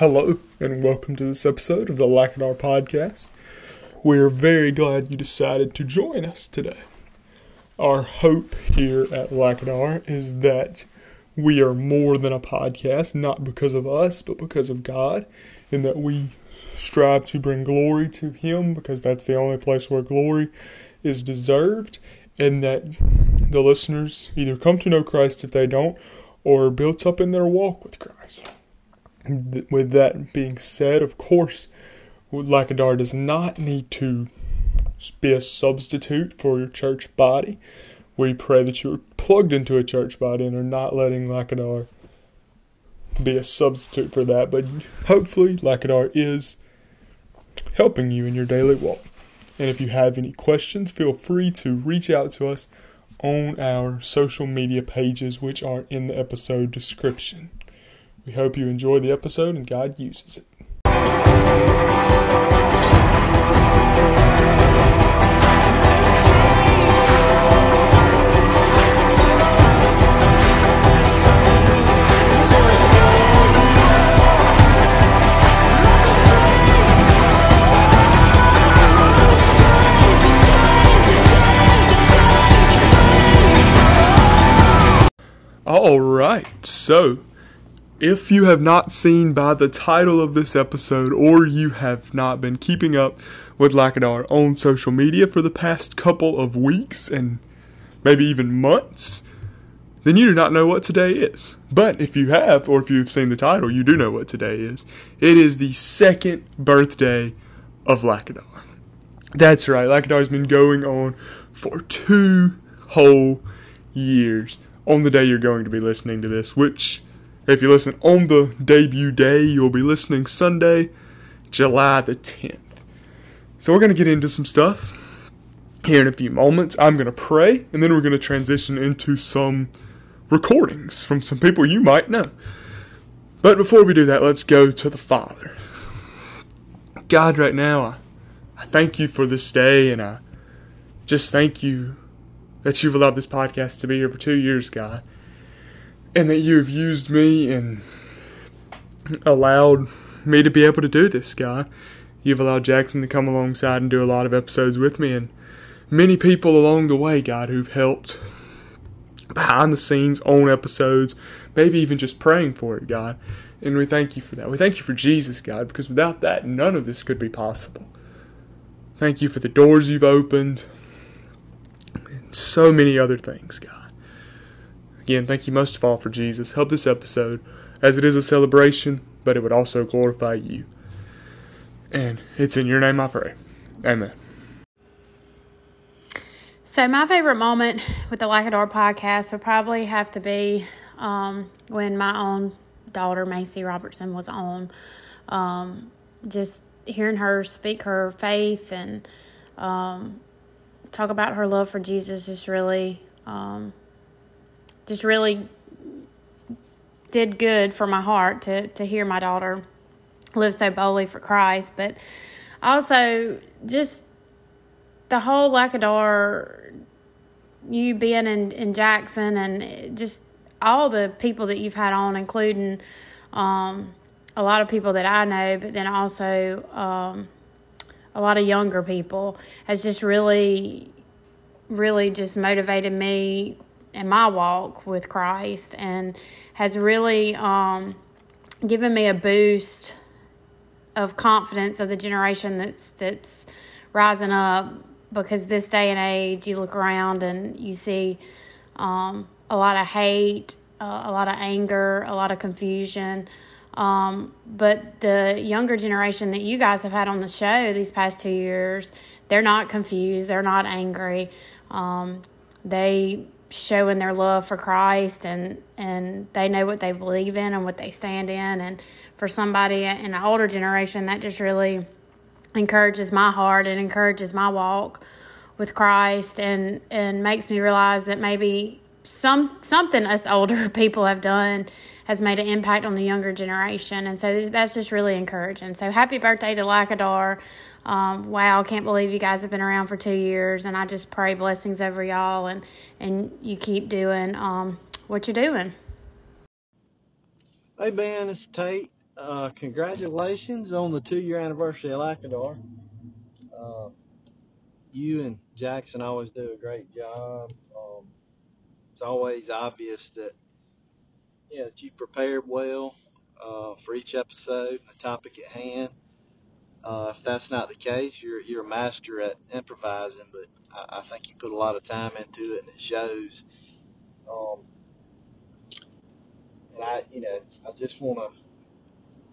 Hello, and welcome to this episode of the Lackadar Podcast. We're very glad you decided to join us today. Our hope here at Lackadar is that we are more than a podcast, not because of us, but because of God, and that we strive to bring glory to Him because that's the only place where glory is deserved, and that the listeners either come to know Christ if they don't, or are built up in their walk with Christ with that being said, of course, Lackadar does not need to be a substitute for your church body. We pray that you're plugged into a church body and are not letting Lackadar be a substitute for that. But hopefully, Lackadar is helping you in your daily walk. And if you have any questions, feel free to reach out to us on our social media pages, which are in the episode description. We hope you enjoy the episode and God uses it. All right, so if you have not seen by the title of this episode, or you have not been keeping up with Lackadar on social media for the past couple of weeks and maybe even months, then you do not know what today is. But if you have, or if you've seen the title, you do know what today is. It is the second birthday of Lackadar. That's right, Lackadar has been going on for two whole years on the day you're going to be listening to this, which if you listen on the debut day, you'll be listening Sunday, July the 10th. So we're going to get into some stuff here in a few moments. I'm going to pray, and then we're going to transition into some recordings from some people you might know. But before we do that, let's go to the Father. God, right now, I, I thank you for this day, and I just thank you that you've allowed this podcast to be here for two years, God and that you have used me and allowed me to be able to do this, God. You've allowed Jackson to come alongside and do a lot of episodes with me, and many people along the way, God, who've helped behind the scenes on episodes, maybe even just praying for it, God. And we thank you for that. We thank you for Jesus, God, because without that, none of this could be possible. Thank you for the doors you've opened, and so many other things, God. Again, thank you most of all for Jesus. Help this episode, as it is a celebration, but it would also glorify you. And it's in your name I pray. Amen. So, my favorite moment with the Lackadar podcast would probably have to be um, when my own daughter, Macy Robertson, was on. Um, just hearing her speak her faith and um, talk about her love for Jesus just really um, just really did good for my heart to to hear my daughter live so boldly for Christ, but also just the whole Lackadar, you being in, in Jackson and just all the people that you've had on, including um, a lot of people that I know, but then also um, a lot of younger people, has just really, really just motivated me in my walk with Christ and has really um, given me a boost of confidence of the generation that's that's rising up because this day and age you look around and you see um, a lot of hate uh, a lot of anger a lot of confusion. Um, but the younger generation that you guys have had on the show these past two years they're not confused. They're not angry. Um, they showing their love for Christ and and they know what they believe in and what they stand in. And for somebody in an older generation that just really encourages my heart and encourages my walk with Christ and and makes me realize that maybe some something us older people have done has made an impact on the younger generation. And so that's just really encouraging. So happy birthday to Lackadar um, wow, can't believe you guys have been around for two years, and I just pray blessings over y'all, and and you keep doing um, what you're doing. Hey Ben, it's Tate. uh, congratulations on the two year anniversary of Lackadar. Uh, you and Jackson always do a great job. Um, it's always obvious that yeah, that you prepared well uh, for each episode, the topic at hand. Uh, if that's not the case, you're you're a master at improvising, but I, I think you put a lot of time into it, and it shows. Um, and I, you know, I just want to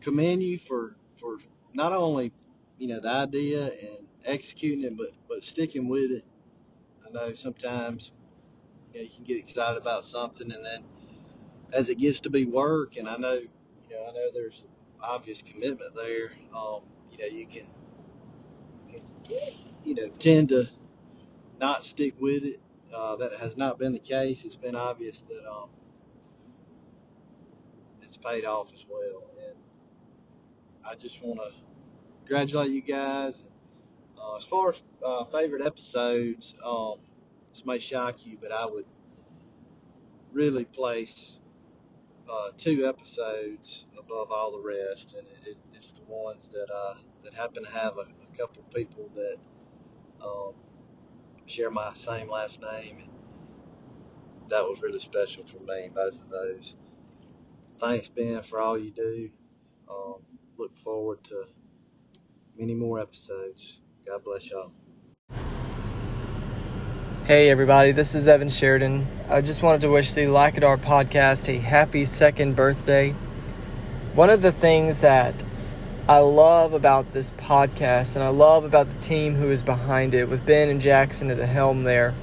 commend you for for not only you know the idea and executing it, but but sticking with it. I know sometimes you know you can get excited about something, and then as it gets to be work, and I know you know I know there's obvious commitment there. Um, you know you can, you can you know tend to not stick with it. Uh, that has not been the case. It's been obvious that um, it's paid off as well, and I just want to congratulate you guys. Uh, as far as uh, favorite episodes, um, this may shock you, but I would really place uh, two episodes above all the rest, and it, it's the ones that uh, that happen to have a, a couple people that um, share my same last name, and that was really special for me. Both of those. Thanks, Ben, for all you do. Um, look forward to many more episodes. God bless y'all. Hey everybody, this is Evan Sheridan. I just wanted to wish the Lackadar podcast a happy second birthday. One of the things that I love about this podcast and I love about the team who is behind it, with Ben and Jackson at the helm there,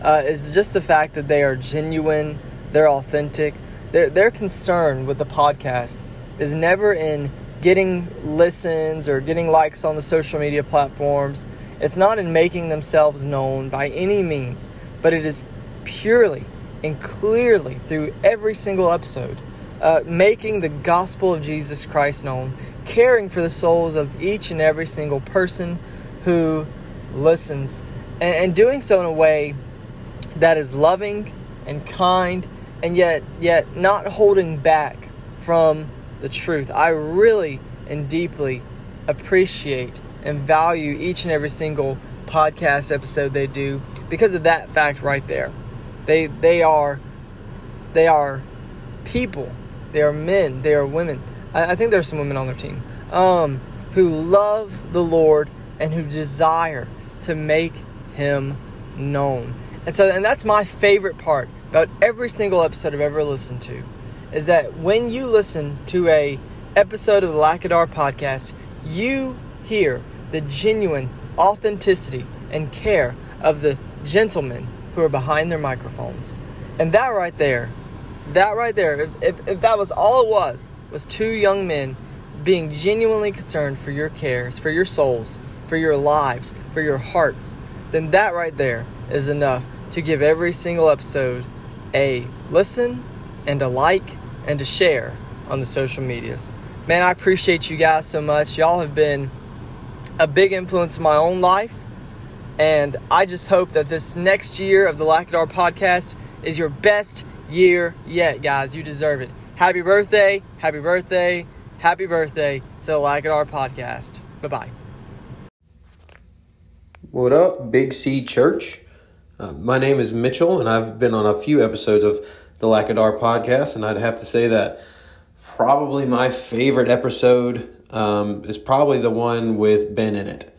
uh, is just the fact that they are genuine, they're authentic, their, their concern with the podcast is never in getting listens or getting likes on the social media platforms. It's not in making themselves known by any means, but it is purely and clearly through every single episode, uh, making the gospel of Jesus Christ known, caring for the souls of each and every single person who listens, and, and doing so in a way that is loving and kind, and yet yet not holding back from the truth. I really and deeply appreciate and value each and every single podcast episode they do because of that fact right there. They they are they are people. They are men. They are women. I, I think there's some women on their team um, who love the Lord and who desire to make Him known. And so, and that's my favorite part about every single episode I've ever listened to, is that when you listen to a episode of the Lackadar podcast, you hear the genuine authenticity and care of the gentlemen who are behind their microphones. And that right there, that right there, if, if, if that was all it was, was two young men being genuinely concerned for your cares, for your souls, for your lives, for your hearts, then that right there is enough to give every single episode a listen and a like and to share on the social medias. Man, I appreciate you guys so much. Y'all have been a big influence in my own life. And I just hope that this next year of the Lackadar podcast is your best year yet, guys. You deserve it. Happy birthday, happy birthday, happy birthday to the Lackadar podcast. Bye bye. What up, Big C Church? Uh, my name is Mitchell, and I've been on a few episodes of the Lackadar podcast, and I'd have to say that probably my favorite episode um, is probably the one with Ben in it.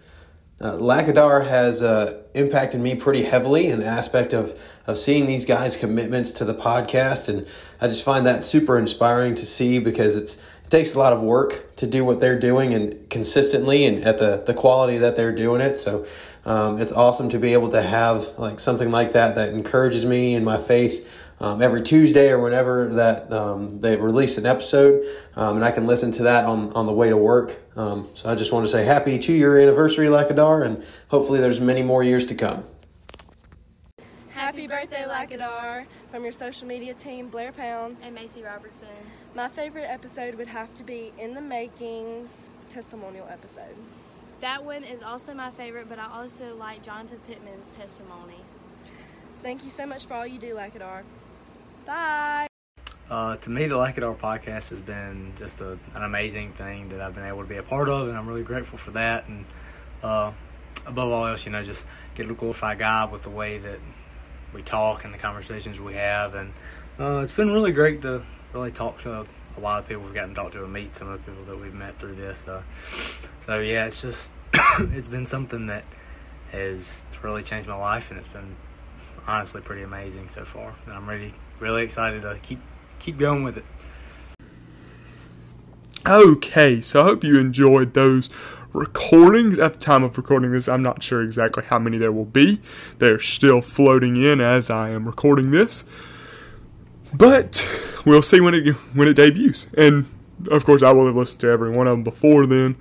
Uh, Lackadar has uh, impacted me pretty heavily in the aspect of, of seeing these guys' commitments to the podcast, and I just find that super inspiring to see because it's it takes a lot of work to do what they're doing and consistently and at the, the quality that they're doing it. So um, it's awesome to be able to have like something like that that encourages me in my faith um, every Tuesday or whenever that um, they release an episode, um, and I can listen to that on, on the way to work. Um, so I just want to say happy two year anniversary, Lackadar, and hopefully there's many more years to come. Happy birthday, Lackadar, from your social media team, Blair Pounds. and Macy Robertson. My favorite episode would have to be In the Makings testimonial episode. That one is also my favorite, but I also like Jonathan Pittman's testimony. Thank you so much for all you do, Lackadar. Bye. Uh, to me, the Lackadar podcast has been just a, an amazing thing that I've been able to be a part of, and I'm really grateful for that. And uh, above all else, you know, just get to glorify God with the way that we talk and the conversations we have. And uh, it's been really great to really talk to a lot of people we've gotten to talk to and meet some of the people that we've met through this. So yeah, it's just it's been something that has really changed my life, and it's been honestly pretty amazing so far. And I'm really really excited to keep keep going with it. Okay, so I hope you enjoyed those recordings. At the time of recording this, I'm not sure exactly how many there will be. They're still floating in as I am recording this. But we'll see when it when it debuts. And of course, I will have listened to every one of them before then.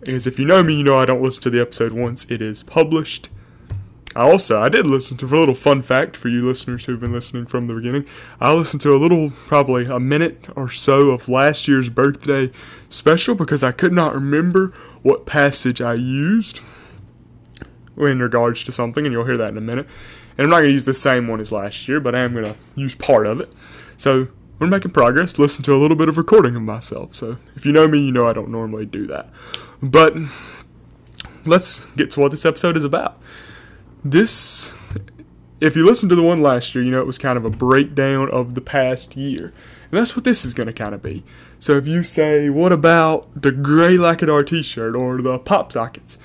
Because if you know me, you know I don't listen to the episode once it is published. I also I did listen to a little fun fact for you listeners who've been listening from the beginning. I listened to a little probably a minute or so of last year's birthday special because I could not remember what passage I used in regards to something, and you'll hear that in a minute. And I'm not going to use the same one as last year, but I am going to use part of it. So we're making progress. Listen to a little bit of recording of myself. So if you know me, you know I don't normally do that. But let's get to what this episode is about. This, if you listen to the one last year, you know it was kind of a breakdown of the past year. And that's what this is going to kind of be. So if you say, what about the gray Lackadar t-shirt or the pop sockets?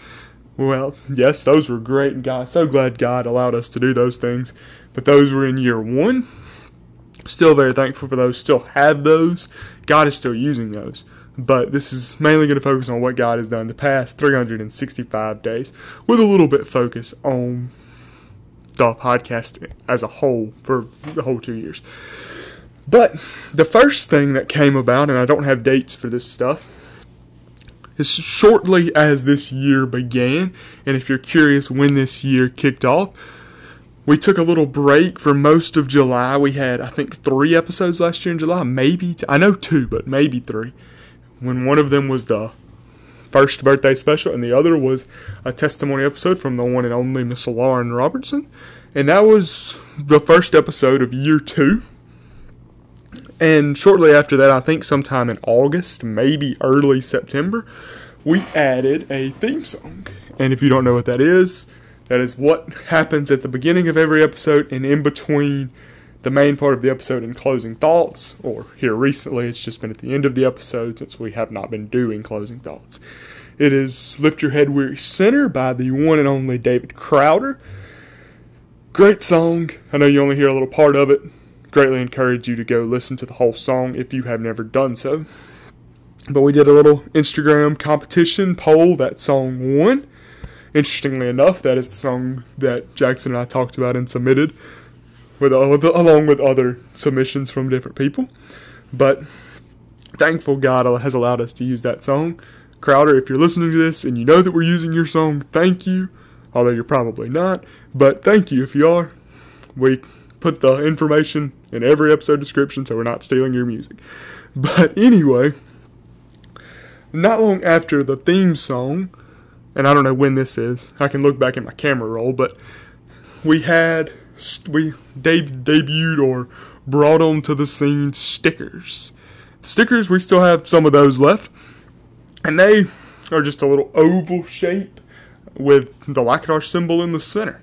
Well, yes, those were great, and God, so glad God allowed us to do those things. But those were in year one. Still very thankful for those. Still have those. God is still using those. But this is mainly going to focus on what God has done the past 365 days, with a little bit focus on the podcast as a whole for the whole two years. But the first thing that came about, and I don't have dates for this stuff, as shortly as this year began, and if you're curious when this year kicked off, we took a little break for most of July. We had, I think, three episodes last year in July, maybe. T- I know two, but maybe three. When one of them was the first birthday special, and the other was a testimony episode from the one and only Miss Lauren Robertson. And that was the first episode of year two. And shortly after that, I think sometime in August, maybe early September, we added a theme song. And if you don't know what that is, that is what happens at the beginning of every episode and in between the main part of the episode in closing thoughts. Or here recently, it's just been at the end of the episode since we have not been doing closing thoughts. It is Lift Your Head Weary Sinner by the one and only David Crowder. Great song. I know you only hear a little part of it greatly encourage you to go listen to the whole song if you have never done so. But we did a little Instagram competition poll. That song won. Interestingly enough, that is the song that Jackson and I talked about and submitted, with, with along with other submissions from different people. But thankful God has allowed us to use that song. Crowder, if you're listening to this and you know that we're using your song, thank you. Although you're probably not, but thank you if you are. We put the information in every episode description so we're not stealing your music. But anyway, not long after the theme song, and I don't know when this is, I can look back at my camera roll, but we had, we deb- debuted or brought onto the scene stickers. The stickers, we still have some of those left, and they are just a little oval shape with the Lackadar symbol in the center.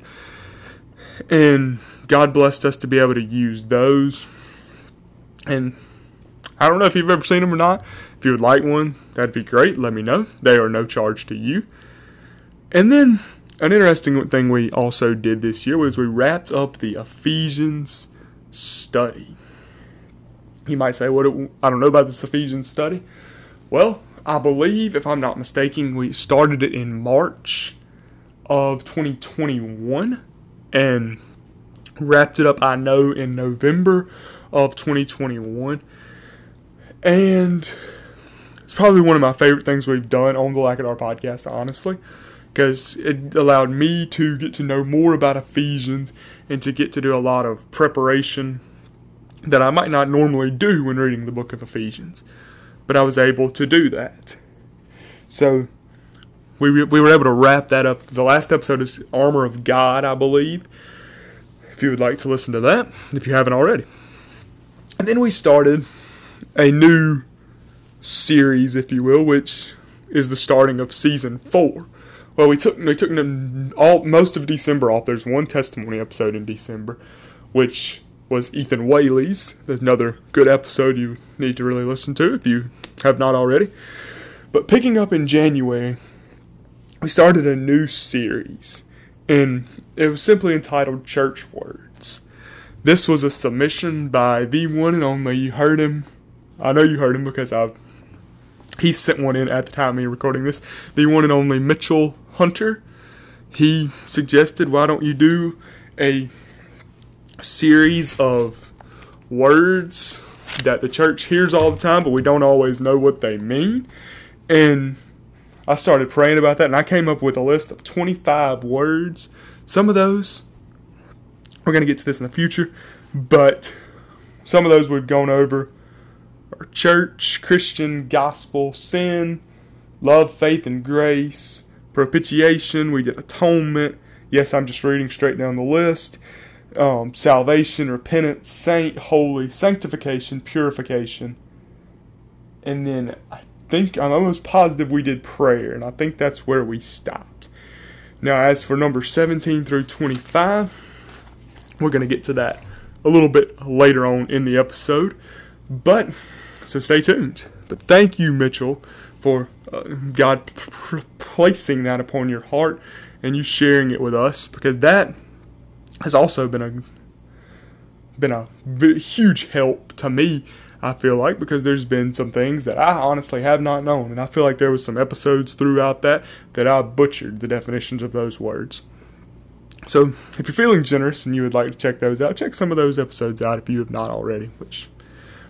And God blessed us to be able to use those. And I don't know if you've ever seen them or not. If you would like one, that'd be great. Let me know. They are no charge to you. And then an interesting thing we also did this year was we wrapped up the Ephesians study. You might say, "What? I don't know about this Ephesians study." Well, I believe, if I'm not mistaken, we started it in March of 2021, and wrapped it up, I know, in November of 2021. And it's probably one of my favorite things we've done on the Lackadar podcast, honestly, because it allowed me to get to know more about Ephesians and to get to do a lot of preparation that I might not normally do when reading the book of Ephesians. But I was able to do that. So we, we were able to wrap that up. The last episode is Armor of God, I believe if you would like to listen to that, if you haven't already. And then we started a new series, if you will, which is the starting of season four. Well, we took we took all most of December off. There's one testimony episode in December, which was Ethan Whaley's. There's another good episode you need to really listen to if you have not already. But picking up in January, we started a new series, and it was simply entitled Church Words. This was a submission by the one and only. You heard him. I know you heard him because I've he sent one in at the time of me recording this. The one and only Mitchell Hunter. He suggested, why don't you do a series of words that the church hears all the time, but we don't always know what they mean. And I started praying about that, and I came up with a list of 25 words. Some of those, we're going to get to this in the future, but some of those we've gone over are church, Christian, gospel, sin, love, faith, and grace, propitiation. We did atonement. Yes, I'm just reading straight down the list. Um, salvation, repentance, saint, holy, sanctification, purification. And then I think, I'm almost positive we did prayer, and I think that's where we stopped. Now, as for number 17 through 25, we're going to get to that a little bit later on in the episode. But so stay tuned. But thank you, Mitchell, for uh, God p- placing that upon your heart and you sharing it with us because that has also been a been a huge help to me. I feel like because there's been some things that I honestly have not known, and I feel like there was some episodes throughout that that I butchered the definitions of those words. So, if you're feeling generous and you would like to check those out, check some of those episodes out if you have not already, which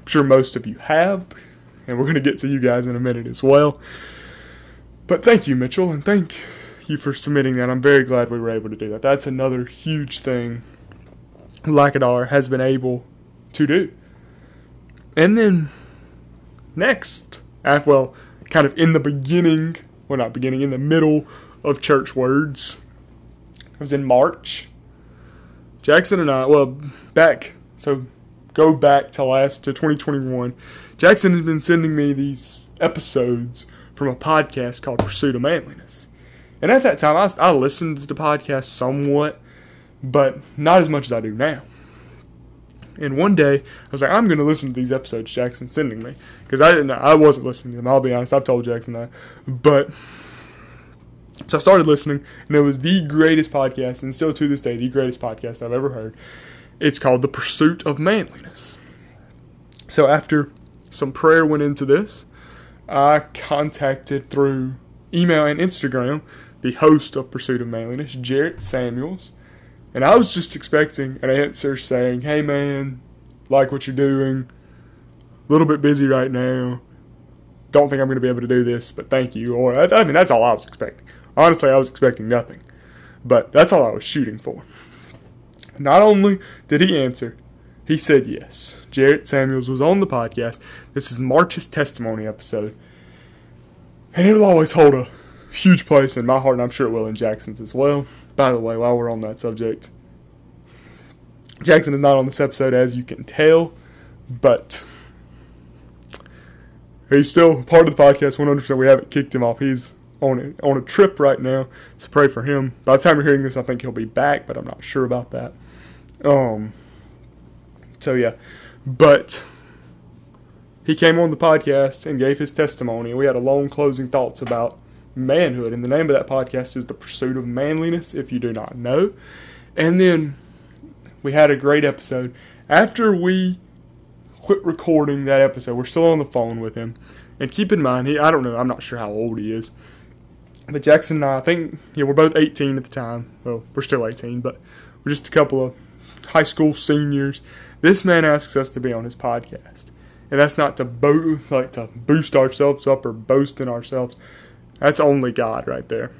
I'm sure most of you have, and we're going to get to you guys in a minute as well. But thank you, Mitchell, and thank you for submitting that. I'm very glad we were able to do that. That's another huge thing Lackadar has been able to do. And then next, well, kind of in the beginning, well, not beginning, in the middle of church words, it was in March. Jackson and I, well, back, so go back to last to 2021, Jackson has been sending me these episodes from a podcast called Pursuit of Manliness. And at that time, I, I listened to the podcast somewhat, but not as much as I do now. And one day, I was like, I'm going to listen to these episodes Jackson's sending me. Because I didn't, I wasn't listening to them, I'll be honest. I've told Jackson that. But, so I started listening, and it was the greatest podcast, and still to this day, the greatest podcast I've ever heard. It's called The Pursuit of Manliness. So after some prayer went into this, I contacted through email and Instagram the host of Pursuit of Manliness, Jarrett Samuels. And I was just expecting an answer saying, hey man, like what you're doing, a little bit busy right now, don't think I'm going to be able to do this, but thank you. Or, I mean, that's all I was expecting. Honestly, I was expecting nothing. But that's all I was shooting for. Not only did he answer, he said yes. Jarrett Samuels was on the podcast. This is March's testimony episode. And it'll always hold a huge place in my heart, and I'm sure it will in Jackson's as well. By the way, while we're on that subject, Jackson is not on this episode, as you can tell, but he's still part of the podcast 100%. We haven't kicked him off. He's on a, on a trip right now, so pray for him. By the time you're hearing this, I think he'll be back, but I'm not sure about that. Um. So yeah, but he came on the podcast and gave his testimony. We had a long closing thoughts about manhood, and the name of that podcast is "The Pursuit of Manliness." If you do not know, and then we had a great episode. After we quit recording that episode, we're still on the phone with him. And keep in mind, he I don't know, I'm not sure how old he is. But Jackson and I, I think, yeah, we're both 18 at the time. Well, we're still 18, but we're just a couple of high school seniors. This man asks us to be on his podcast. And that's not to bo- like to boost ourselves up or boast in ourselves. That's only God right there.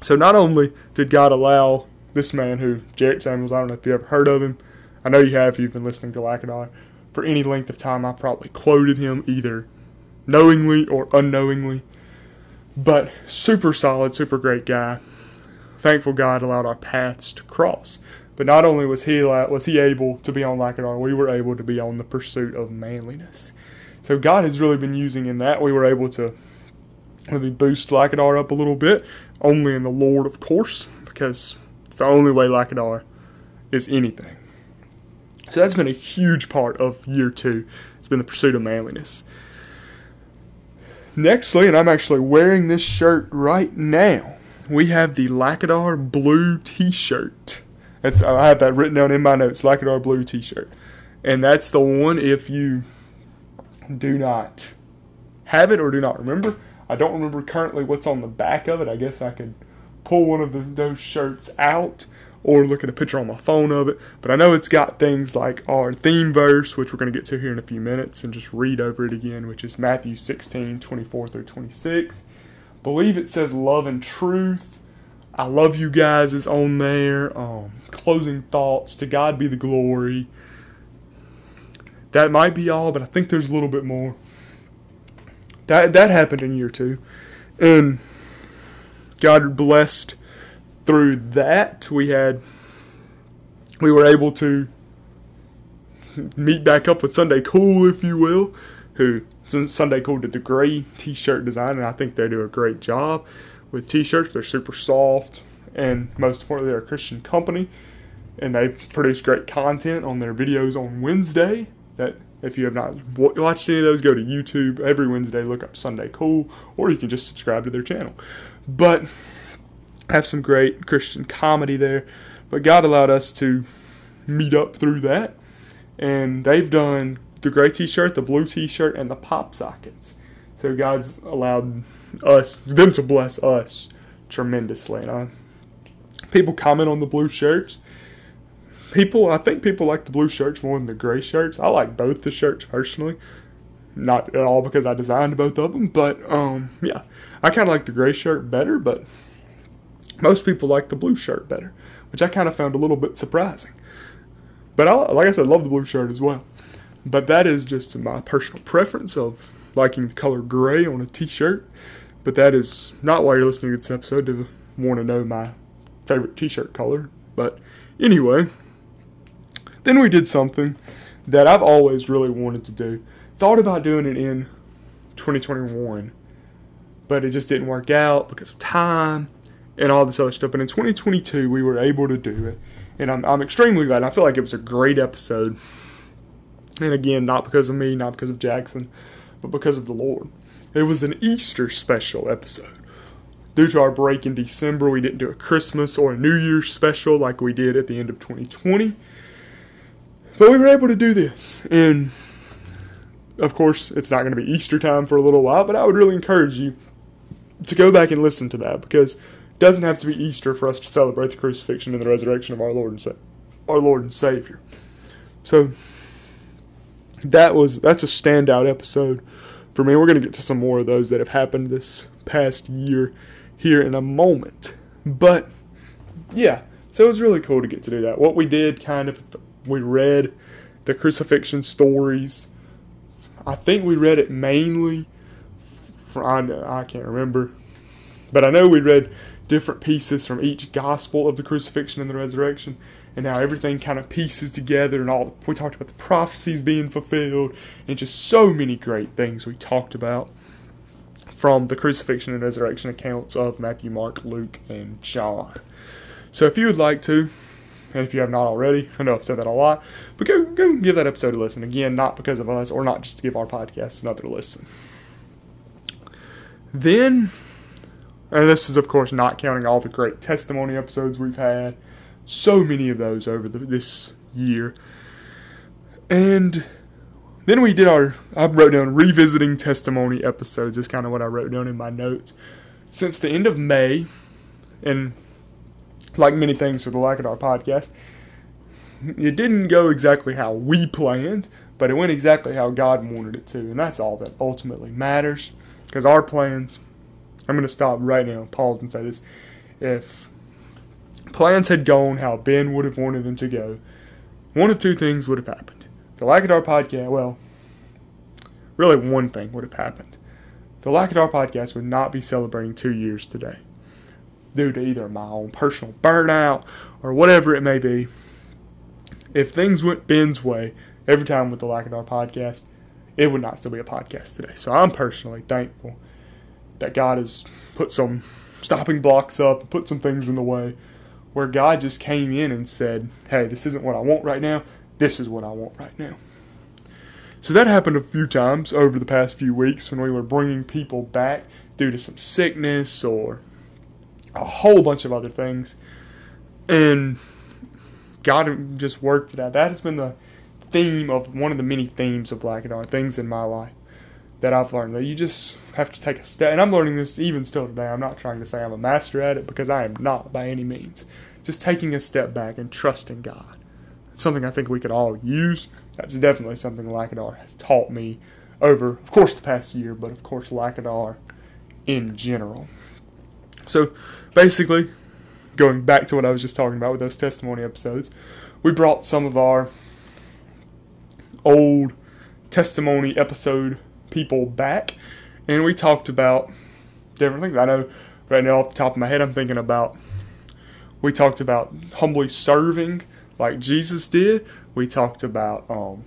So not only did God allow this man who Jarrett Samuels, I don't know if you ever heard of him. I know you have if you've been listening to Lackadar. For any length of time I probably quoted him either knowingly or unknowingly. But super solid, super great guy. Thankful God allowed our paths to cross. But not only was he was he able to be on Lackadar, we were able to be on the pursuit of manliness. So God has really been using in that. We were able to maybe boost Lackadar up a little bit, only in the Lord, of course, because it's the only way Lackadar is anything. So that's been a huge part of year two. It's been the pursuit of manliness. Nextly, and I'm actually wearing this shirt right now, we have the Lackadar Blue T-shirt. I have that written down in my notes. like Lackadar Blue T-shirt, and that's the one. If you do not have it or do not remember, I don't remember currently what's on the back of it. I guess I could pull one of the, those shirts out or look at a picture on my phone of it. But I know it's got things like our theme verse, which we're going to get to here in a few minutes, and just read over it again, which is Matthew 16, 24 through 26. Believe it says love and truth. I love you guys is on there. Um, closing thoughts. To God be the glory. That might be all, but I think there's a little bit more. That that happened in year two, and God blessed through that, we had we were able to meet back up with Sunday Cool, if you will, who Sunday Cool did the gray T-shirt design, and I think they do a great job with T-shirts. They're super soft, and most importantly, they're a Christian company, and they produce great content on their videos on Wednesday. That if you have not watched any of those, go to YouTube every Wednesday, look up Sunday Cool, or you can just subscribe to their channel. But have some great Christian comedy there. But God allowed us to meet up through that. And they've done the gray t shirt, the blue t shirt, and the pop sockets. So God's allowed us, them to bless us tremendously. And I, people comment on the blue shirts. People, I think people like the blue shirts more than the gray shirts. I like both the shirts personally. Not at all because I designed both of them, but um, yeah, I kind of like the gray shirt better. But most people like the blue shirt better, which I kind of found a little bit surprising. But I, like I said, love the blue shirt as well. But that is just my personal preference of liking the color gray on a t-shirt. But that is not why you're listening to this episode to want to know my favorite t-shirt color. But anyway, then we did something that I've always really wanted to do. Thought about doing it in 2021, but it just didn't work out because of time and all this other stuff. And in 2022, we were able to do it. And I'm, I'm extremely glad. I feel like it was a great episode. And again, not because of me, not because of Jackson, but because of the Lord. It was an Easter special episode. Due to our break in December, we didn't do a Christmas or a New Year's special like we did at the end of 2020. But we were able to do this. And of course, it's not going to be Easter time for a little while, but I would really encourage you to go back and listen to that because it doesn't have to be Easter for us to celebrate the crucifixion and the resurrection of our Lord and Sa- our Lord and Savior. So that was that's a standout episode for me. We're going to get to some more of those that have happened this past year here in a moment. But yeah, so it was really cool to get to do that. What we did kind of we read the crucifixion stories. I think we read it mainly from I, I can't remember. But I know we read different pieces from each gospel of the crucifixion and the resurrection, and now everything kind of pieces together, and all we talked about the prophecies being fulfilled, and just so many great things we talked about from the crucifixion and resurrection accounts of Matthew, Mark, Luke, and John. So if you would like to, and if you have not already, I know I've said that a lot, but go go give that episode a listen. Again, not because of us, or not just to give our podcast another listen. Then and this is, of course, not counting all the great testimony episodes we've had. So many of those over the, this year. And then we did our, I wrote down revisiting testimony episodes, is kind of what I wrote down in my notes. Since the end of May, and like many things for the Lackadar podcast, it didn't go exactly how we planned, but it went exactly how God wanted it to. And that's all that ultimately matters. Because our plans I'm going to stop right now, pause and say this. If plans had gone how Ben would have wanted them to go, one of two things would have happened. The Lackadar podcast, well, really one thing would have happened. The Lackadar podcast would not be celebrating two years today. due to either my own personal burnout or whatever it may be. If things went Ben's way every time with the Lackadar podcast, it would not still be a podcast today. So I'm personally thankful that God has put some stopping blocks up put some things in the way where God just came in and said, Hey, this isn't what I want right now. This is what I want right now. So that happened a few times over the past few weeks when we were bringing people back due to some sickness or a whole bunch of other things. And God just worked it out. That has been the theme of one of the many themes of Black and things in my life that I've learned that you just have to take a step. And I'm learning this even still today. I'm not trying to say I'm a master at it because I am not by any means. Just taking a step back and trusting God. It's something I think we could all use. That's definitely something Lackadar has taught me over, of course, the past year, but of course, Lackadar in general. So basically, going back to what I was just talking about with those testimony episodes, we brought some of our old testimony episode people back and we talked about different things. I know right now off the top of my head I'm thinking about we talked about humbly serving like Jesus did. We talked about um,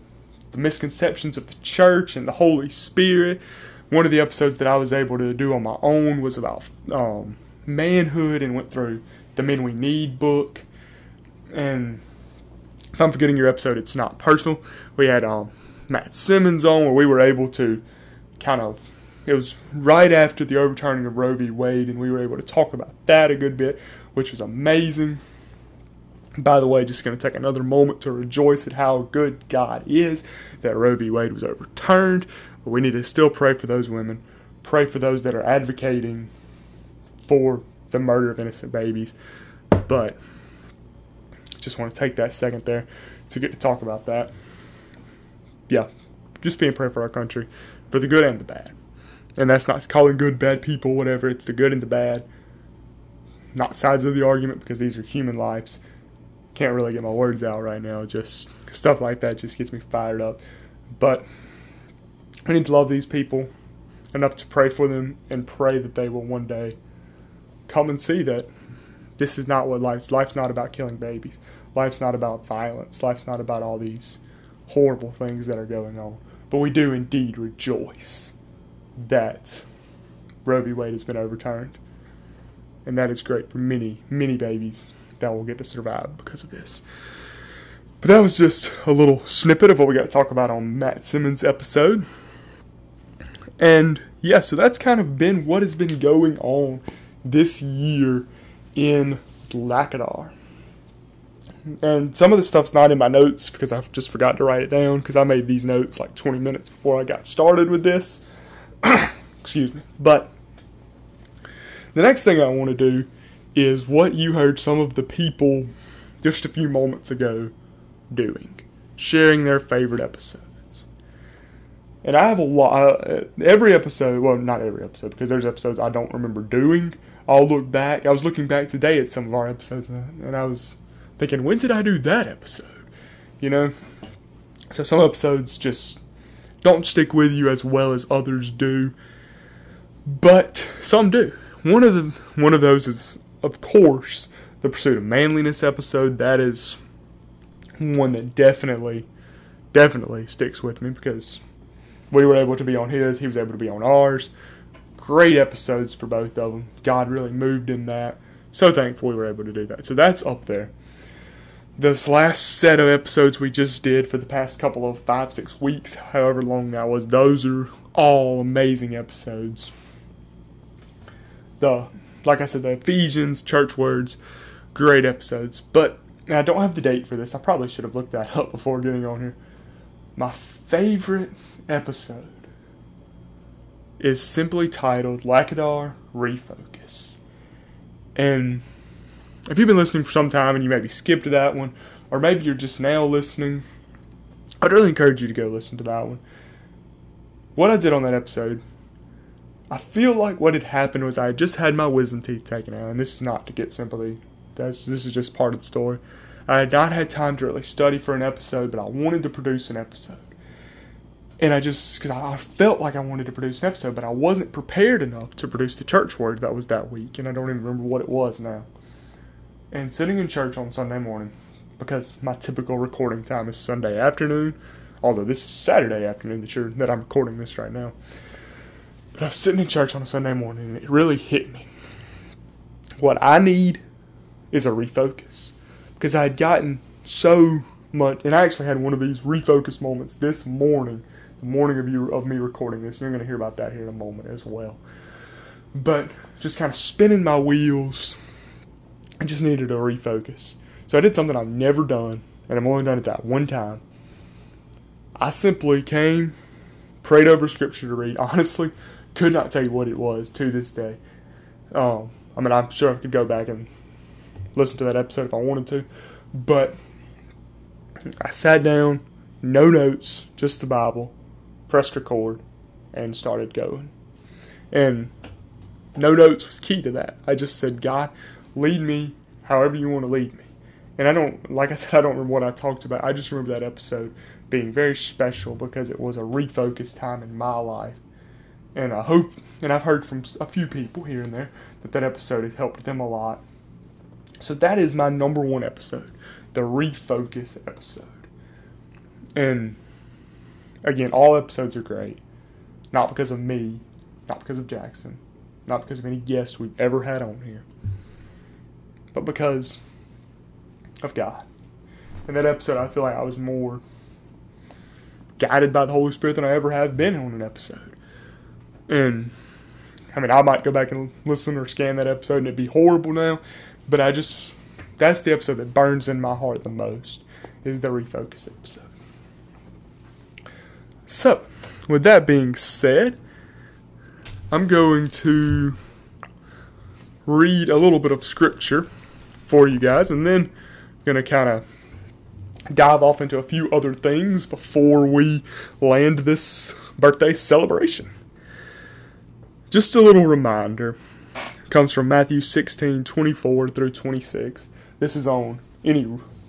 the misconceptions of the church and the Holy Spirit. One of the episodes that I was able to do on my own was about um, manhood and went through the Men We Need book. And if I'm forgetting your episode, it's not personal. We had um, Matt Simmons on where we were able to kind of it was right after the overturning of Roe v. Wade, and we were able to talk about that a good bit, which was amazing. By the way, just going to take another moment to rejoice at how good God is that Roe v. Wade was overturned. But we need to still pray for those women, pray for those that are advocating for the murder of innocent babies. But just want to take that second there to get to talk about that. Yeah, just being praying for our country, for the good and the bad. And that's not calling good bad people, whatever. It's the good and the bad. Not sides of the argument because these are human lives. Can't really get my words out right now. Just stuff like that just gets me fired up. But I need to love these people enough to pray for them and pray that they will one day come and see that this is not what life's life's not about killing babies. Life's not about violence. Life's not about all these horrible things that are going on. But we do indeed rejoice that Roe v. Wade has been overturned. And that is great for many, many babies that will get to survive because of this. But that was just a little snippet of what we got to talk about on Matt Simmons' episode. And yeah, so that's kind of been what has been going on this year in Lackadar. And some of the stuff's not in my notes because I've just forgot to write it down because I made these notes like 20 minutes before I got started with this. Excuse me. But the next thing I want to do is what you heard some of the people just a few moments ago doing, sharing their favorite episodes. And I have a lot, uh, every episode, well, not every episode, because there's episodes I don't remember doing. I'll look back. I was looking back today at some of our episodes, and I was thinking, when did I do that episode? You know? So some episodes just don't stick with you as well as others do, but some do. One of the one of those is, of course, the Pursuit of Manliness episode. That is one that definitely, definitely sticks with me because we were able to be on his, he was able to be on ours. Great episodes for both of them. God really moved in that. So thankful we were able to do that. So that's up there this last set of episodes we just did for the past couple of five, six weeks, however long that was, those are all amazing episodes. The, like I said, the Ephesians, church words, great episodes. But I don't have the date for this. I probably should have looked that up before getting on here. My favorite episode is simply titled Lackadar Refocus. And if you've been listening for some time and you maybe skipped that one, or maybe you're just now listening, I'd really encourage you to go listen to that one. What I did on that episode, I feel like what had happened was I had just had my wisdom teeth taken out, and this is not to get sympathy. That's this is just part of the story. I had not had time to really study for an episode, but I wanted to produce an episode. And I just, because I felt like I wanted to produce an episode, but I wasn't prepared enough to produce the church word that was that week, and I don't even remember what it was now. And sitting in church on Sunday morning, because my typical recording time is Sunday afternoon, although this is Saturday afternoon that, you're, that I'm recording this right now. But I was sitting in church on a Sunday morning, and it really hit me. What I need is a refocus. Because I had gotten so much, and I actually had one of these refocus moments this morning the morning of you of me recording this. And you're going to hear about that here in a moment as well. But just kind of spinning my wheels. I just needed to refocus. So I did something I've never done, and I've only done it that one time. I simply came, prayed over scripture to read. Honestly, could not tell you what it was to this day. Um, I mean, I'm sure I could go back and listen to that episode if I wanted to, but I sat down, no notes, just the Bible, pressed record, and started going. And no notes was key to that. I just said, God, lead me however you want to lead me. And I don't, like I said, I don't remember what I talked about. I just remember that episode being very special because it was a refocused time in my life. And I hope, and I've heard from a few people here and there that that episode has helped them a lot. So that is my number one episode, the refocus episode. And again, all episodes are great. Not because of me, not because of Jackson, not because of any guests we've ever had on here, but because of God. In that episode, I feel like I was more guided by the Holy Spirit than I ever have been on an episode. And I mean, I might go back and listen or scan that episode and it'd be horrible now, but I just, that's the episode that burns in my heart the most, is the refocus episode. So, with that being said, I'm going to read a little bit of scripture for you guys and then going to kind of dive off into a few other things before we land this birthday celebration. Just a little reminder comes from Matthew 16 24 through 26. This is on any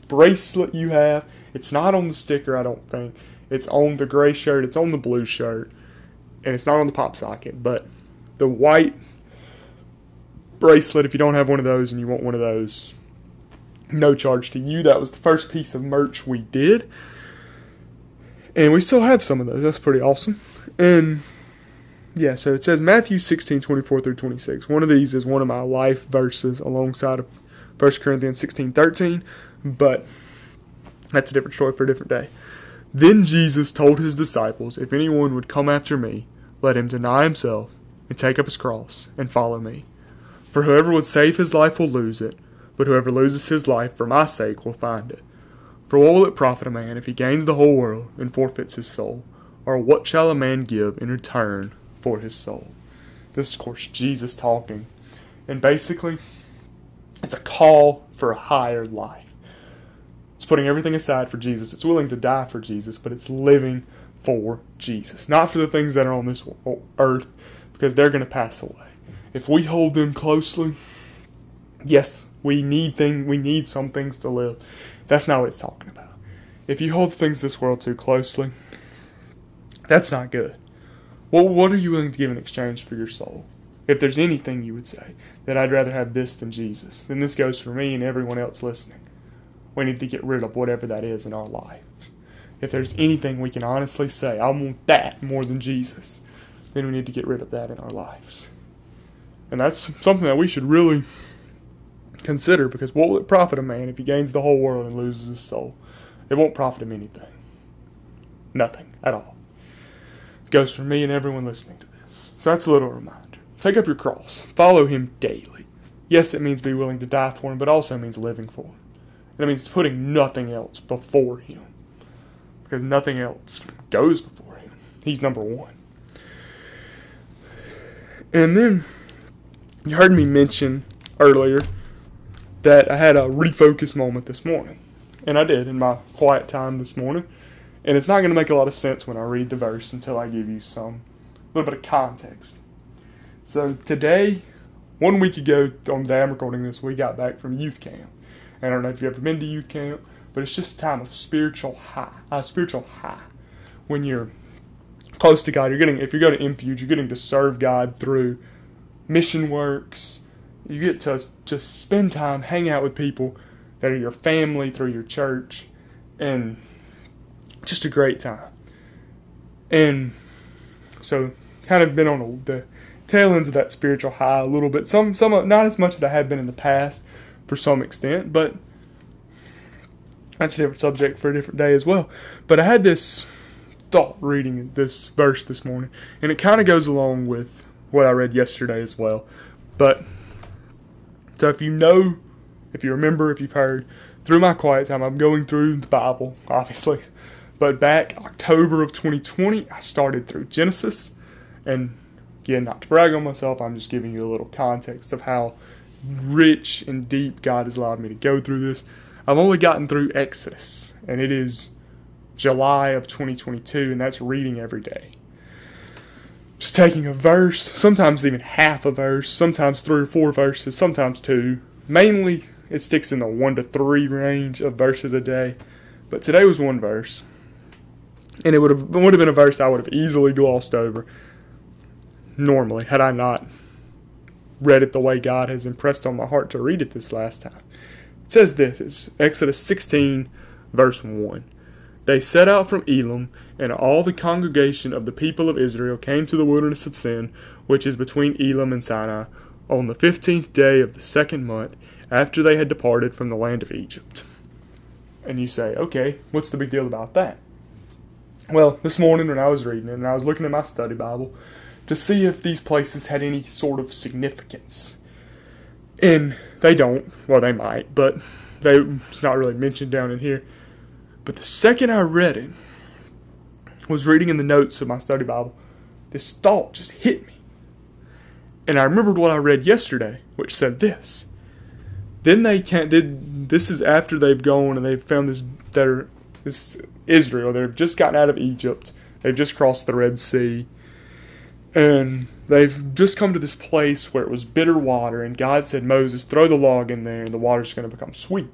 bracelet you have. It's not on the sticker, I don't think. It's on the gray shirt, it's on the blue shirt, and it's not on the pop socket. But the white bracelet, if you don't have one of those and you want one of those, no charge to you. That was the first piece of merch we did. And we still have some of those. That's pretty awesome. And yeah, so it says Matthew 16, 24 through 26. One of these is one of my life verses alongside of 1 Corinthians 16, 13. But that's a different story for a different day. Then Jesus told his disciples, If anyone would come after me, let him deny himself and take up his cross and follow me. For whoever would save his life will lose it but whoever loses his life for my sake will find it. For what will it profit a man if he gains the whole world and forfeits his soul? Or what shall a man give in return for his soul? This is, of course, Jesus talking. And basically, it's a call for a higher life. It's putting everything aside for Jesus. It's willing to die for Jesus, but it's living for Jesus. Not for the things that are on this earth, because they're going to pass away. If we hold them closely, yes, we need thing we need some things to live. That's not what it's talking about. If you hold things this world too closely, that's not good. Well, what are you willing to give in exchange for your soul? If there's anything you would say that I'd rather have this than Jesus, then this goes for me and everyone else listening. We need to get rid of whatever that is in our lives. If there's anything we can honestly say, I want that more than Jesus, then we need to get rid of that in our lives. And that's something that we should really consider because what will it profit a man if he gains the whole world and loses his soul? It won't profit him anything. Nothing at all. It goes for me and everyone listening to this. So that's a little reminder. Take up your cross. Follow him daily. Yes, it means be willing to die for him, but also means living for him. And it means putting nothing else before him. Because nothing else goes before him. He's number one. And then you heard me mention earlier that I had a refocus moment this morning. And I did in my quiet time this morning. And it's not going to make a lot of sense when I read the verse until I give you some little bit of context. So today, one week ago on the day I'm recording this, we got back from youth camp. And I don't know if you've ever been to youth camp, but it's just a time of spiritual high, a spiritual high, when you're close to God. You're getting if you go to Infuge, you're getting to serve God through mission works. You get to just spend time, hang out with people that are your family through your church, and just a great time. And so, kind of been on the tail ends of that spiritual high a little bit. Some, some not as much as I have been in the past, for some extent, but that's a different subject for a different day as well. But I had this thought reading this verse this morning, and it kind of goes along with what I read yesterday as well. But so if you know, if you remember, if you've heard, through my quiet time, I'm going through the Bible, obviously. But back October of 2020, I started through Genesis, and again, not to brag on myself, I'm just giving you a little context of how rich and deep God has allowed me to go through this. I've only gotten through Exodus, and it is July of 2022, and that's reading every day. Just taking a verse, sometimes even half a verse, sometimes three or four verses, sometimes two. Mainly, it sticks in the one to three range of verses a day. But today was one verse, and it would have would have been a verse I would have easily glossed over. Normally, had I not read it the way God has impressed on my heart to read it this last time. It says this it's Exodus 16, verse 1. They set out from Elim, and all the congregation of the people of Israel came to the wilderness of Sin, which is between Elim and Sinai, on the fifteenth day of the second month, after they had departed from the land of Egypt. And you say, okay, what's the big deal about that? Well, this morning when I was reading it, and I was looking at my study Bible to see if these places had any sort of significance. And they don't. Well, they might, but they, it's not really mentioned down in here. But the second I read it, I was reading in the notes of my study Bible, this thought just hit me. And I remembered what I read yesterday, which said this. Then they can't did this is after they've gone and they've found this they're this Israel, they've just gotten out of Egypt, they've just crossed the Red Sea, and they've just come to this place where it was bitter water, and God said, Moses, throw the log in there, and the water's going to become sweet.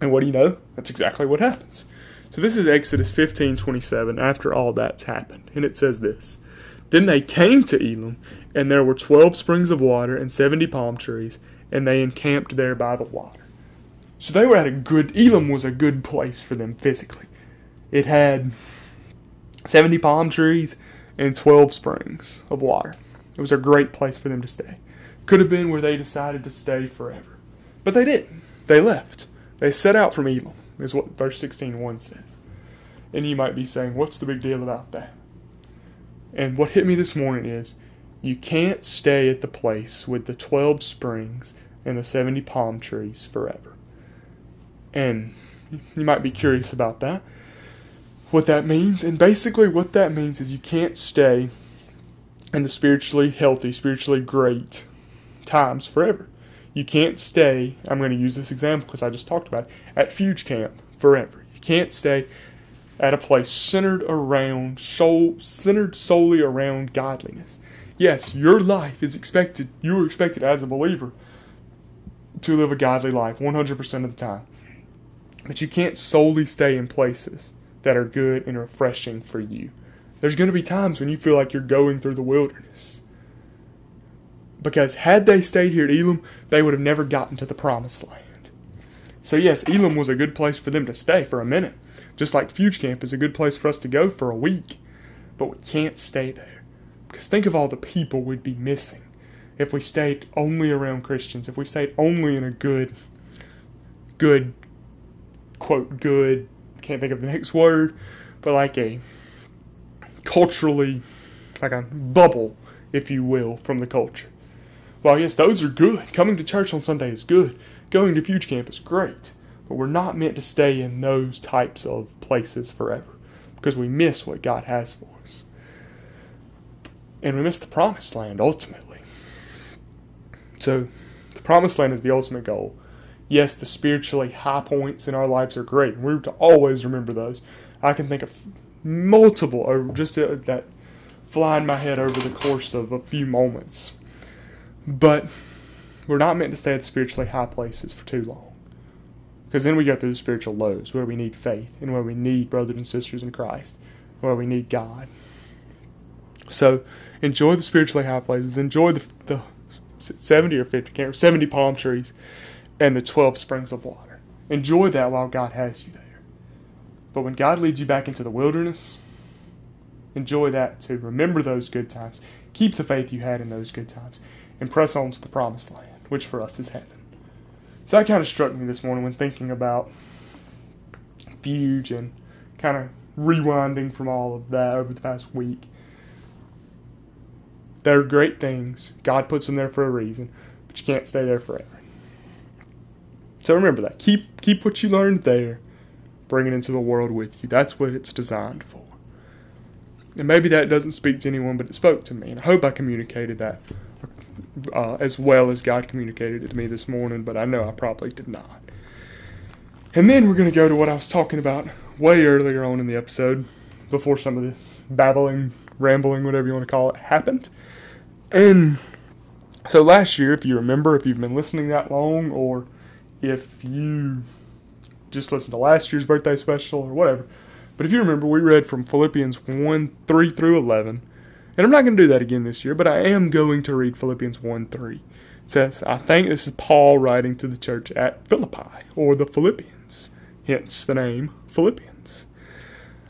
And what do you know? That's exactly what happens. So this is Exodus 15:27 after all that's happened. And it says this. Then they came to Elim, and there were 12 springs of water and 70 palm trees, and they encamped there by the water. So they were at a good Elim was a good place for them physically. It had 70 palm trees and 12 springs of water. It was a great place for them to stay. Could have been where they decided to stay forever. But they didn't. They left. They set out from Elim, is what verse 16.1 says. And you might be saying, what's the big deal about that? And what hit me this morning is, you can't stay at the place with the 12 springs and the 70 palm trees forever. And you might be curious about that, what that means. And basically, what that means is you can't stay in the spiritually healthy, spiritually great times forever. You can't stay, I'm going to use this example because I just talked about it, at Fuge Camp forever. You can't stay at a place centered around, soul, centered solely around godliness. Yes, your life is expected, you are expected as a believer to live a godly life 100% of the time. But you can't solely stay in places that are good and refreshing for you. There's going to be times when you feel like you're going through the wilderness. Because had they stayed here at Elim, they would have never gotten to the promised land. So, yes, Elim was a good place for them to stay for a minute, just like Fuge Camp is a good place for us to go for a week. But we can't stay there. Because think of all the people we'd be missing if we stayed only around Christians, if we stayed only in a good, good, quote, good, can't think of the next word, but like a culturally, like a bubble, if you will, from the culture. Well, yes, those are good. Coming to church on Sunday is good. Going to Fuge Camp is great. But we're not meant to stay in those types of places forever because we miss what God has for us. And we miss the promised land ultimately. So, the promised land is the ultimate goal. Yes, the spiritually high points in our lives are great. And we're to always remember those. I can think of multiple, or just uh, that fly in my head over the course of a few moments. But we're not meant to stay at the spiritually high places for too long. Because then we go through the spiritual lows where we need faith and where we need brothers and sisters in Christ, where we need God. So enjoy the spiritually high places. Enjoy the, the 70 or 50, can't 70 palm trees and the 12 springs of water. Enjoy that while God has you there. But when God leads you back into the wilderness, enjoy that too. Remember those good times. Keep the faith you had in those good times and press on to the promised land, which for us is heaven. So that kind of struck me this morning when thinking about Fuge and kind of rewinding from all of that over the past week. They're great things. God puts them there for a reason, but you can't stay there forever. So remember that. Keep keep what you learned there, bring it into the world with you. That's what it's designed for. And maybe that doesn't speak to anyone, but it spoke to me, and I hope I communicated that uh, as well as God communicated it to me this morning. But I know I probably did not. And then we're going to go to what I was talking about way earlier on in the episode, before some of this babbling, rambling, whatever you want to call it, happened. And so last year, if you remember, if you've been listening that long, or if you just listened to last year's birthday special or whatever, but if you remember, we read from Philippians 1 3 through 11. And I'm not going to do that again this year, but I am going to read Philippians 1 3. It says, I think this is Paul writing to the church at Philippi, or the Philippians, hence the name Philippians.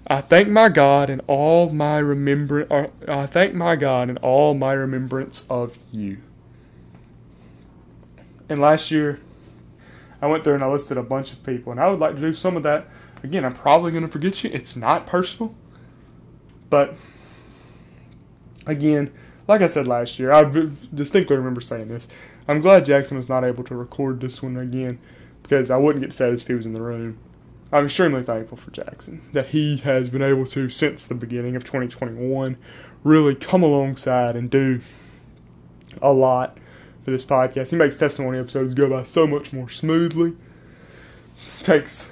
I thank my God in all my remembrance. I thank my God in all my remembrance of you. And last year, I went through and I listed a bunch of people, and I would like to do some of that again. I'm probably going to forget you. It's not personal, but again, like I said last year, I distinctly remember saying this. I'm glad Jackson was not able to record this one again because I wouldn't get sad if he was in the room. I'm extremely thankful for Jackson that he has been able to, since the beginning of 2021, really come alongside and do a lot for this podcast. He makes testimony episodes go by so much more smoothly. Takes,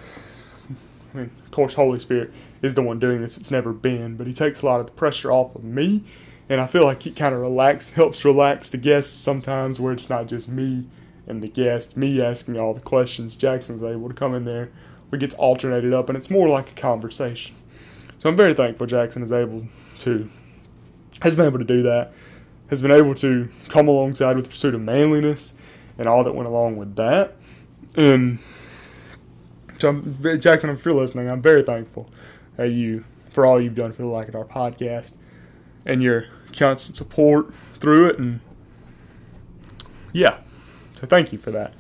I mean, of course, Holy Spirit is the one doing this. It's never been, but he takes a lot of the pressure off of me, and I feel like it kind of relax, helps relax the guests sometimes, where it's not just me and the guest, me asking all the questions. Jackson's able to come in there We gets alternated up, and it's more like a conversation. So I'm very thankful Jackson is able to has been able to do that, has been able to come alongside with pursuit of manliness and all that went along with that. And so, I'm, Jackson, if you're listening, I'm very thankful at you for all you've done for the Lackadar podcast and your constant support through it. And yeah, so thank you for that.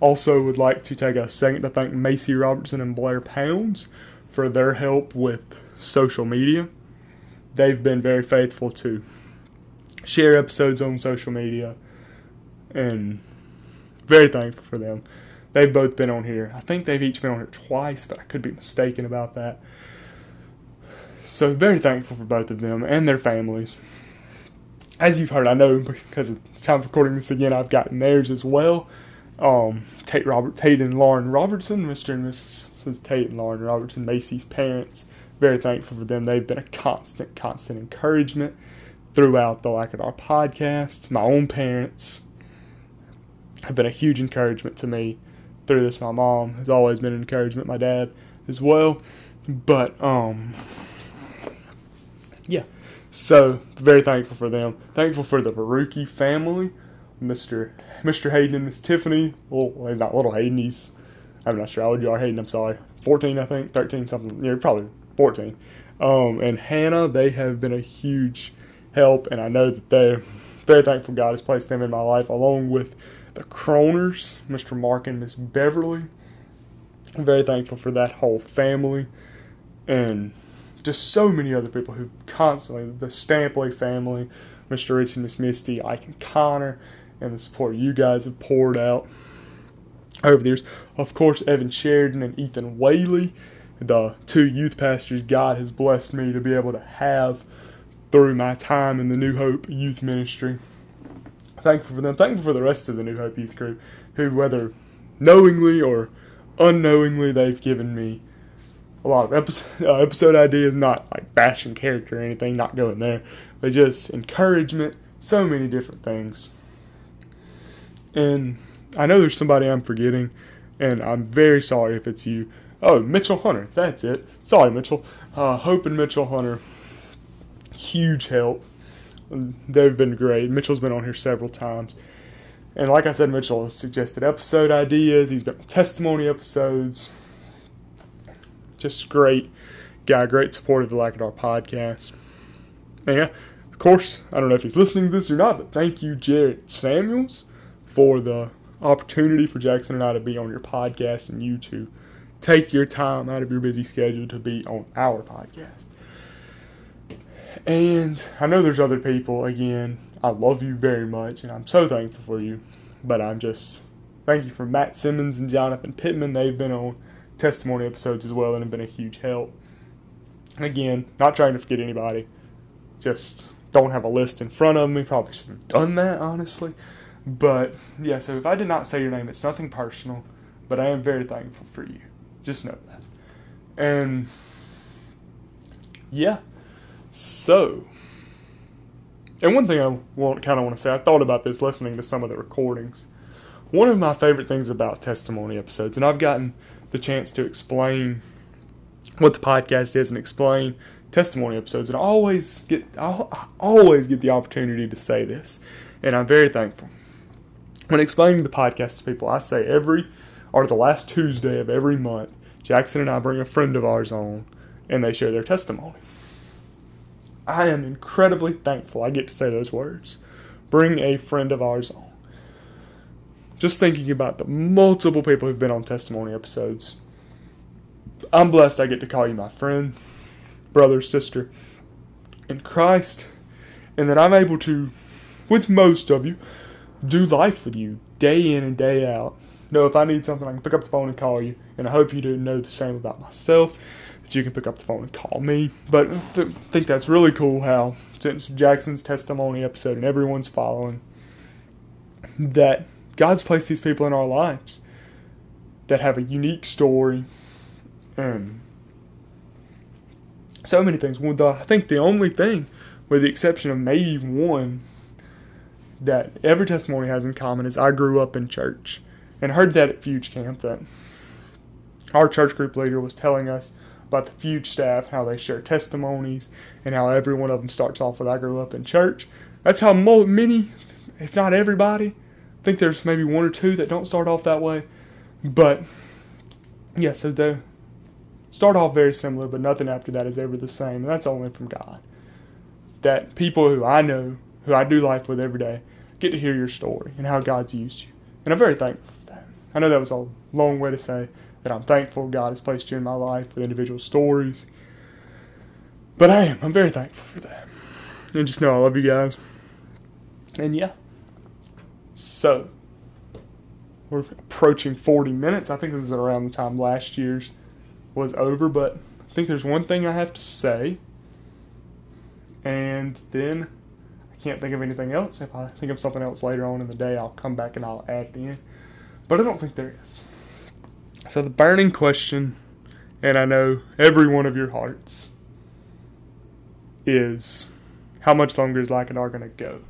Also, would like to take a second to thank Macy Robertson and Blair Pounds for their help with social media. They've been very faithful to share episodes on social media and very thankful for them. They've both been on here. I think they've each been on here twice, but I could be mistaken about that. So, very thankful for both of them and their families. As you've heard, I know because it's time of recording this again, I've gotten theirs as well um, Tate Robert Tate and Lauren Robertson, Mr. and Mrs. Tate and Lauren Robertson, Macy's parents. Very thankful for them. They've been a constant, constant encouragement throughout the Lackadar podcast. My own parents have been a huge encouragement to me through this. My mom has always been an encouragement. My dad as well. But um, yeah. So very thankful for them. Thankful for the Baruki family, Mr. Mr. Hayden and Miss Tiffany. Well, he's not little Hayden. He's, I'm not sure how old you are, Hayden. I'm sorry. 14, I think. 13, something. Yeah, probably 14. Um, and Hannah, they have been a huge help, and I know that they're very thankful God has placed them in my life, along with the Croners, Mr. Mark and Miss Beverly. I'm very thankful for that whole family, and just so many other people who constantly, the Stampley family, Mr. Rich and Miss Misty, Ike and Connor, and the support you guys have poured out over the years. Of course, Evan Sheridan and Ethan Whaley, the two youth pastors God has blessed me to be able to have through my time in the New Hope Youth Ministry. Thankful for them. Thankful for the rest of the New Hope Youth Group, who, whether knowingly or unknowingly, they've given me a lot of episode, uh, episode ideas, not like bashing character or anything, not going there, but just encouragement, so many different things. And I know there's somebody I'm forgetting, and I'm very sorry if it's you. Oh, Mitchell Hunter. That's it. Sorry, Mitchell. Uh, Hope and Mitchell Hunter. Huge help. They've been great. Mitchell's been on here several times. And like I said, Mitchell has suggested episode ideas. He's been on testimony episodes. Just great guy, great supporter of the Lackadar podcast. And yeah, of course, I don't know if he's listening to this or not, but thank you, Jared Samuels, for the opportunity for Jackson and I to be on your podcast and you to take your time out of your busy schedule to be on our podcast. And I know there's other people, again, I love you very much and I'm so thankful for you. But I'm just thank you for Matt Simmons and Jonathan Pittman. They've been on testimony episodes as well and have been a huge help. And again, not trying to forget anybody. Just don't have a list in front of me. Probably should have done that, honestly. But yeah, so if I did not say your name, it's nothing personal, but I am very thankful for you. Just know that. And yeah, so and one thing I want, kind of want to say, I thought about this listening to some of the recordings. One of my favorite things about testimony episodes, and I've gotten the chance to explain what the podcast is and explain testimony episodes, and I always get I always get the opportunity to say this, and I'm very thankful. When explaining the podcast to people, I say every or the last Tuesday of every month, Jackson and I bring a friend of ours on, and they share their testimony. I am incredibly thankful I get to say those words. Bring a friend of ours on. Just thinking about the multiple people who've been on testimony episodes. I'm blessed I get to call you my friend, brother, sister in Christ, and that I'm able to, with most of you, do life with you day in and day out. Know if I need something, I can pick up the phone and call you, and I hope you do know the same about myself that you can pick up the phone and call me. But I th- think that's really cool how, since Jackson's testimony episode and everyone's following, that God's placed these people in our lives that have a unique story and so many things. Well, the, I think the only thing, with the exception of maybe one, that every testimony has in common is I grew up in church and heard that at Fuge Camp that our church group leader was telling us about the Fuge staff, how they share testimonies, and how every one of them starts off with I grew up in church. That's how many, if not everybody, I think there's maybe one or two that don't start off that way. But yeah, so they start off very similar, but nothing after that is ever the same. And that's only from God. That people who I know, who I do life with every day, get to hear your story and how God's used you. And I'm very thankful for that. I know that was a long way to say that I'm thankful God has placed you in my life with individual stories. But I am. I'm very thankful for that. And just know I love you guys. And yeah. So, we're approaching 40 minutes. I think this is around the time last year's was over, but I think there's one thing I have to say. And then I can't think of anything else. If I think of something else later on in the day, I'll come back and I'll add it in. But I don't think there is. So, the burning question, and I know every one of your hearts, is how much longer is Lackadar going to go?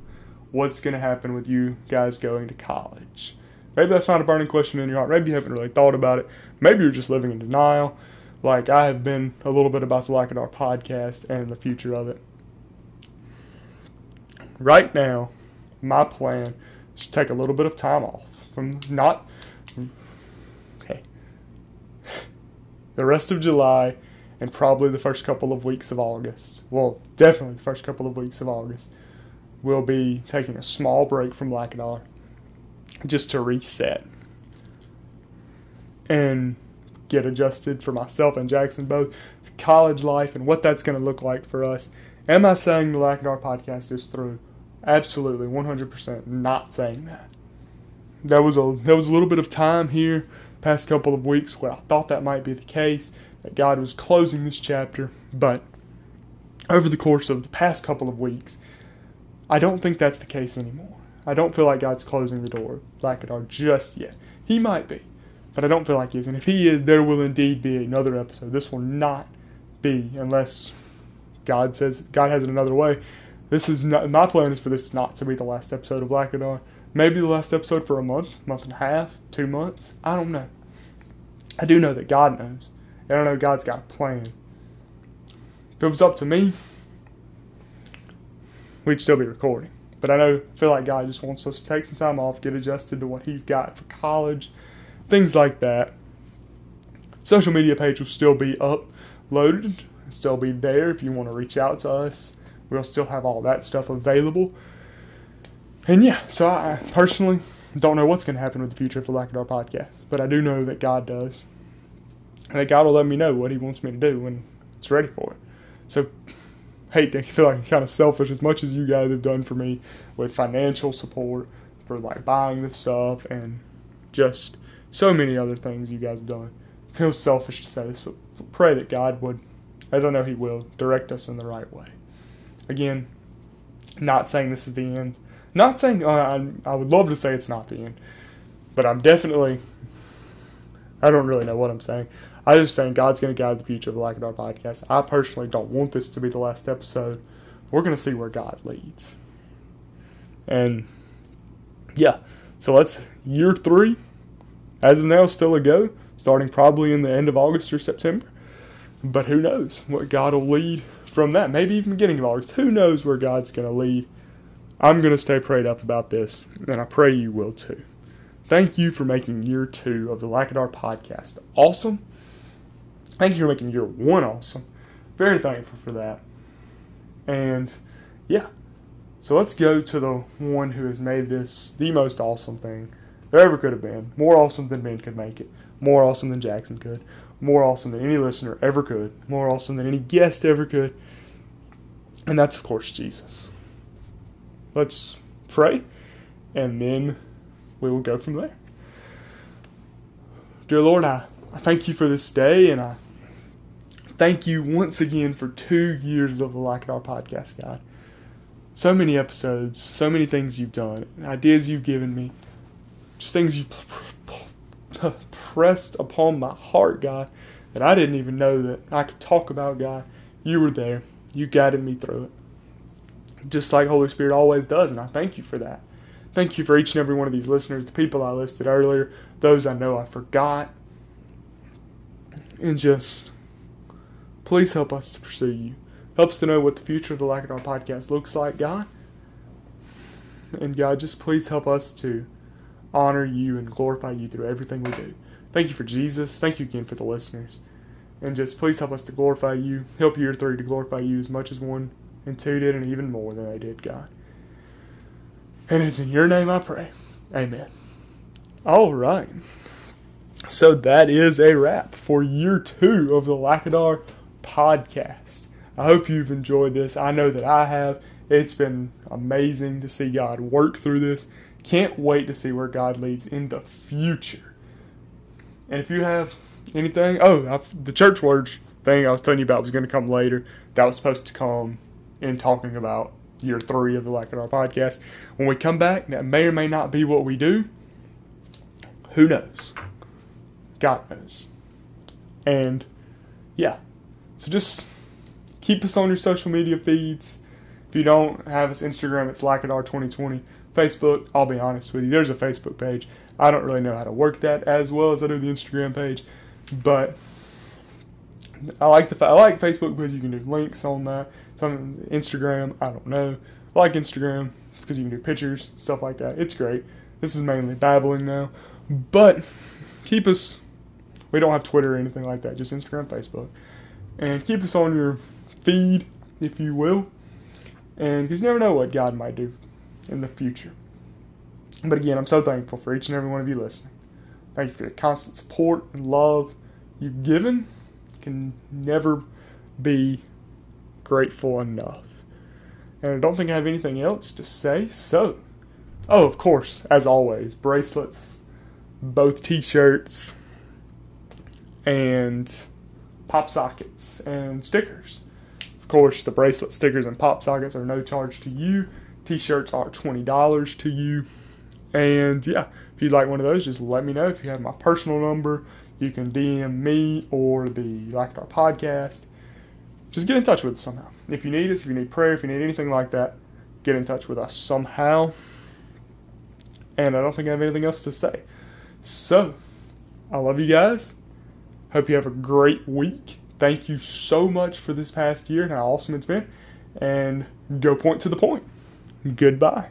What's going to happen with you guys going to college? Maybe that's not a burning question in your heart. Maybe you haven't really thought about it. Maybe you're just living in denial, like I have been a little bit about the Lackadar podcast and the future of it. Right now, my plan is to take a little bit of time off from not Okay. the rest of July and probably the first couple of weeks of August. Well, definitely the first couple of weeks of August. We'll be taking a small break from Lackadar just to reset and get adjusted for myself and Jackson both college life and what that's going to look like for us. Am I saying the Lackadar podcast is through? Absolutely, 100% not saying that. That was a there was a little bit of time here past couple of weeks where I thought that might be the case, that God was closing this chapter, but over the course of the past couple of weeks, I don't think that's the case anymore. I don't feel like God's closing the door of Lackadar just yet. He might be, but I don't feel like he is. And if he is, there will indeed be another episode. This will not be unless God says God has it another way. This is not, my plan is for this not to be the last episode of Lackadar. Maybe the last episode for a month, month and a half, two months. I don't know. I do know that God knows. And I know God's got a plan. If it was up to me, we'd still be recording. But I know, feel like God just wants us to take some time off, get adjusted to what He's got for college, things like that. Social media page will still be uploaded, still be there if you want to reach out to us. We'll still have all that stuff available. And yeah, so I personally don't know what's going to happen with the future of the Lackadar podcast, but I do know that God does. And that God will let me know what He wants me to do when it's ready for it. So, hate to feel like I'm kind of selfish as much as you guys have done for me with financial support, for like buying the stuff, and just so many other things you guys have done. It feels selfish to say this, but pray that God would, as I know He will, direct us in the right way. Again, not saying this is the end. Not saying uh, I, I would love to say it's not the end, but I'm definitely. I don't really know what I'm saying. I'm just saying God's going to guide the future of the Lackadar podcast. I personally don't want this to be the last episode. We're going to see where God leads. And yeah, so that's year three. As of now, still a go, starting probably in the end of August or September. But who knows what God will lead from that? Maybe even beginning of August. Who knows where God's going to lead? I'm going to stay prayed up about this, and I pray you will too. Thank you for making year two of the Lackadar podcast awesome. Thank you for making year one awesome. Very thankful for that. And yeah, so let's go to the one who has made this the most awesome thing there ever could have been. More awesome than Ben could make it. More awesome than Jackson could. More awesome than any listener ever could. More awesome than any guest ever could. And that's, of course, Jesus. Let's pray, and then we will go from there. Dear Lord, I, I thank you for this day, and I thank you once again for two years of the Lackadar podcast, God. So many episodes, so many things you've done, ideas you've given me, just things you've pressed upon my heart, God, that I didn't even know that I could talk about, God. You were there. You guided me through it just like Holy Spirit always does, and I thank you for that. Thank you for each and every one of these listeners, the people I listed earlier, those I know I forgot. And just please help us to pursue you. Help us to know what the future of the Lackadar podcast looks like, God. And God, just please help us to honor you and glorify you through everything we do. Thank you for Jesus. Thank you again for the listeners. And just please help us to glorify you. Help year three to glorify you as much as one and two did, and even more than they did, God. And it's in your name I pray. Amen. All right. So that is a wrap for year two of the Lackadar podcast. I hope you've enjoyed this. I know that I have. It's been amazing to see God work through this. Can't wait to see where God leads in the future. And if you have anything, oh, I've, the church words thing I was telling you about was going to come later. That was supposed to come in talking about year three of the Lackadar podcast. When we come back, that may or may not be what we do. Who knows? God knows. And yeah, so just keep us on your social media feeds. If you don't have us Instagram, it's LikeItR2020. Facebook, I'll be honest with you, there's a Facebook page. I don't really know how to work that as well as I do the Instagram page, but I like the I like Facebook because you can do links on that on Instagram. I don't know. I like Instagram because you can do pictures, stuff like that. It's great. This is mainly babbling now, but keep us. We don't have Twitter or anything like that. Just Instagram, Facebook, and keep us on your feed, if you will, and because you never know what God might do in the future. But again, I'm so thankful for each and every one of you listening. Thank you for your constant support and love you've given. Can never be grateful enough. And I don't think I have anything else to say, so. Oh, of course, as always, bracelets, both t shirts, and pop sockets and stickers. Of course, the bracelet, stickers, and pop sockets are no charge to you. T shirts are $20 to you. And yeah, if you'd like one of those, just let me know. If you have my personal number, you can DM me or the Lackadar podcast just get in touch with us somehow. If you need us, if you need prayer, if you need anything like that, get in touch with us somehow. And I don't think I have anything else to say. So, I love you guys. Hope you have a great week. Thank you so much for this past year and how awesome it's been. and go point to the point. Goodbye.